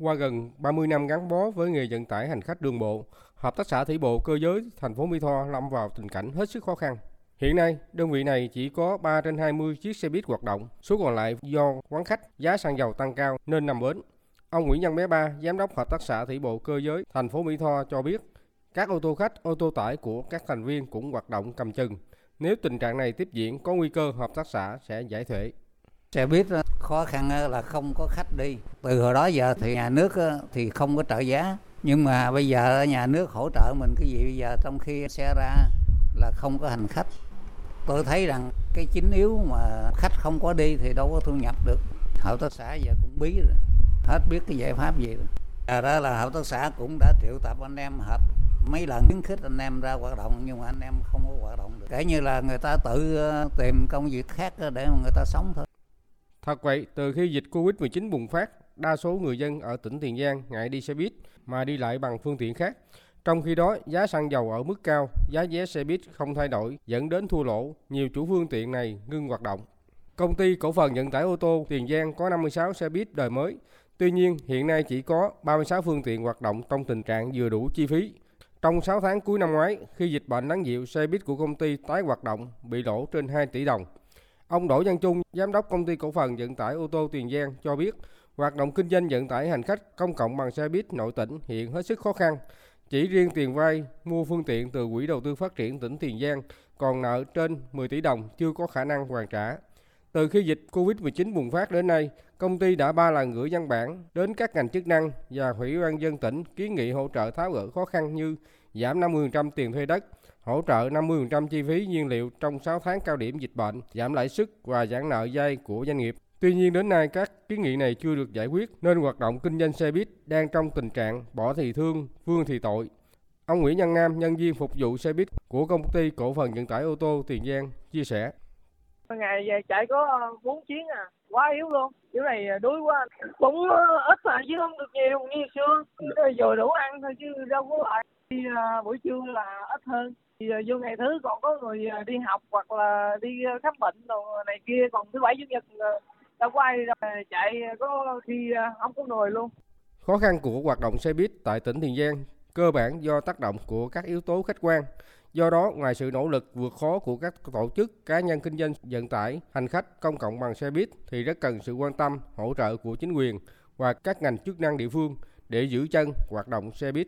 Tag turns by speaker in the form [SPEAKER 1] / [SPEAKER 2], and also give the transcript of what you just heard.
[SPEAKER 1] Qua gần 30 năm gắn bó với nghề vận tải hành khách đường bộ, Hợp tác xã Thủy bộ Cơ giới thành phố Mỹ Tho lâm vào tình cảnh hết sức khó khăn. Hiện nay, đơn vị này chỉ có 3 trên 20 chiếc xe buýt hoạt động, số còn lại do quán khách giá xăng dầu tăng cao nên nằm bến. Ông Nguyễn Văn Bé Ba, giám đốc Hợp tác xã Thủy bộ Cơ giới thành phố Mỹ Tho cho biết, các ô tô khách, ô tô tải của các thành viên cũng hoạt động cầm chừng. Nếu tình trạng này tiếp diễn, có nguy cơ hợp tác xã sẽ giải thể.
[SPEAKER 2] Xe buýt khó khăn là không có khách đi. Từ hồi đó giờ thì nhà nước thì không có trợ giá. Nhưng mà bây giờ nhà nước hỗ trợ mình cái gì bây giờ trong khi xe ra là không có hành khách. Tôi thấy rằng cái chính yếu mà khách không có đi thì đâu có thu nhập được. Hợp tác xã giờ cũng bí rồi. Hết biết cái giải pháp gì rồi. À đó là hợp tác xã cũng đã triệu tập anh em hợp mấy lần, khuyến khích anh em ra hoạt động nhưng mà anh em không có hoạt động được kể như là người ta tự ờ, tìm công việc khác để mà người ta sống thôi
[SPEAKER 1] Thật vậy, từ khi dịch Covid-19 bùng phát, đa số người dân ở tỉnh Tiền Giang ngại đi xe buýt mà đi lại bằng phương tiện khác. Trong khi đó, giá xăng dầu ở mức cao, giá vé xe buýt không thay đổi, dẫn đến thua lỗ, nhiều chủ phương tiện này ngưng hoạt động. Công ty cổ phần vận tải ô tô Tiền Giang có 56 xe buýt đời mới. Tuy nhiên, hiện nay chỉ có 36 phương tiện hoạt động trong tình trạng vừa đủ chi phí. Trong 6 tháng cuối năm ngoái, khi dịch bệnh lắng dịu, xe buýt của công ty tái hoạt động bị lỗ trên 2 tỷ đồng. Ông Đỗ Văn Trung, giám đốc công ty cổ phần vận tải ô tô Tiền Giang cho biết, hoạt động kinh doanh vận tải hành khách công cộng bằng xe buýt nội tỉnh hiện hết sức khó khăn. Chỉ riêng tiền vay mua phương tiện từ Quỹ đầu tư phát triển tỉnh Tiền Giang còn nợ trên 10 tỷ đồng chưa có khả năng hoàn trả. Từ khi dịch Covid-19 bùng phát đến nay, công ty đã ba lần gửi văn bản đến các ngành chức năng và Ủy ban dân tỉnh kiến nghị hỗ trợ tháo gỡ khó khăn như giảm 50% tiền thuê đất, hỗ trợ 50% chi phí nhiên liệu trong 6 tháng cao điểm dịch bệnh, giảm lãi suất và giãn nợ dây của doanh nghiệp. Tuy nhiên đến nay các kiến nghị này chưa được giải quyết nên hoạt động kinh doanh xe buýt đang trong tình trạng bỏ thì thương, vương thì tội. Ông Nguyễn Văn Nam, nhân viên phục vụ xe buýt của công ty cổ phần vận tải ô tô Tiền Giang chia sẻ.
[SPEAKER 3] Ngày chạy có ờ, 4 chuyến à, quá yếu luôn. Kiểu này ờ, đuối quá. Cũng ờ, ít mà chứ không được nhiều như xưa. Rồi đủ ăn thôi chứ đâu có lại. Đi ờ, buổi trưa là ít hơn. Thì ờ, vô ngày thứ còn có người ờ, đi học hoặc là đi khám bệnh đồ này kia. Còn thứ bảy chủ nhật đâu có ai chạy có khi không có người luôn.
[SPEAKER 1] Khó khăn của hoạt động xe buýt tại tỉnh Tiền Giang cơ bản do tác động của các yếu tố khách quan. Do đó, ngoài sự nỗ lực vượt khó của các tổ chức, cá nhân kinh doanh vận tải, hành khách công cộng bằng xe buýt thì rất cần sự quan tâm, hỗ trợ của chính quyền và các ngành chức năng địa phương để giữ chân hoạt động xe buýt.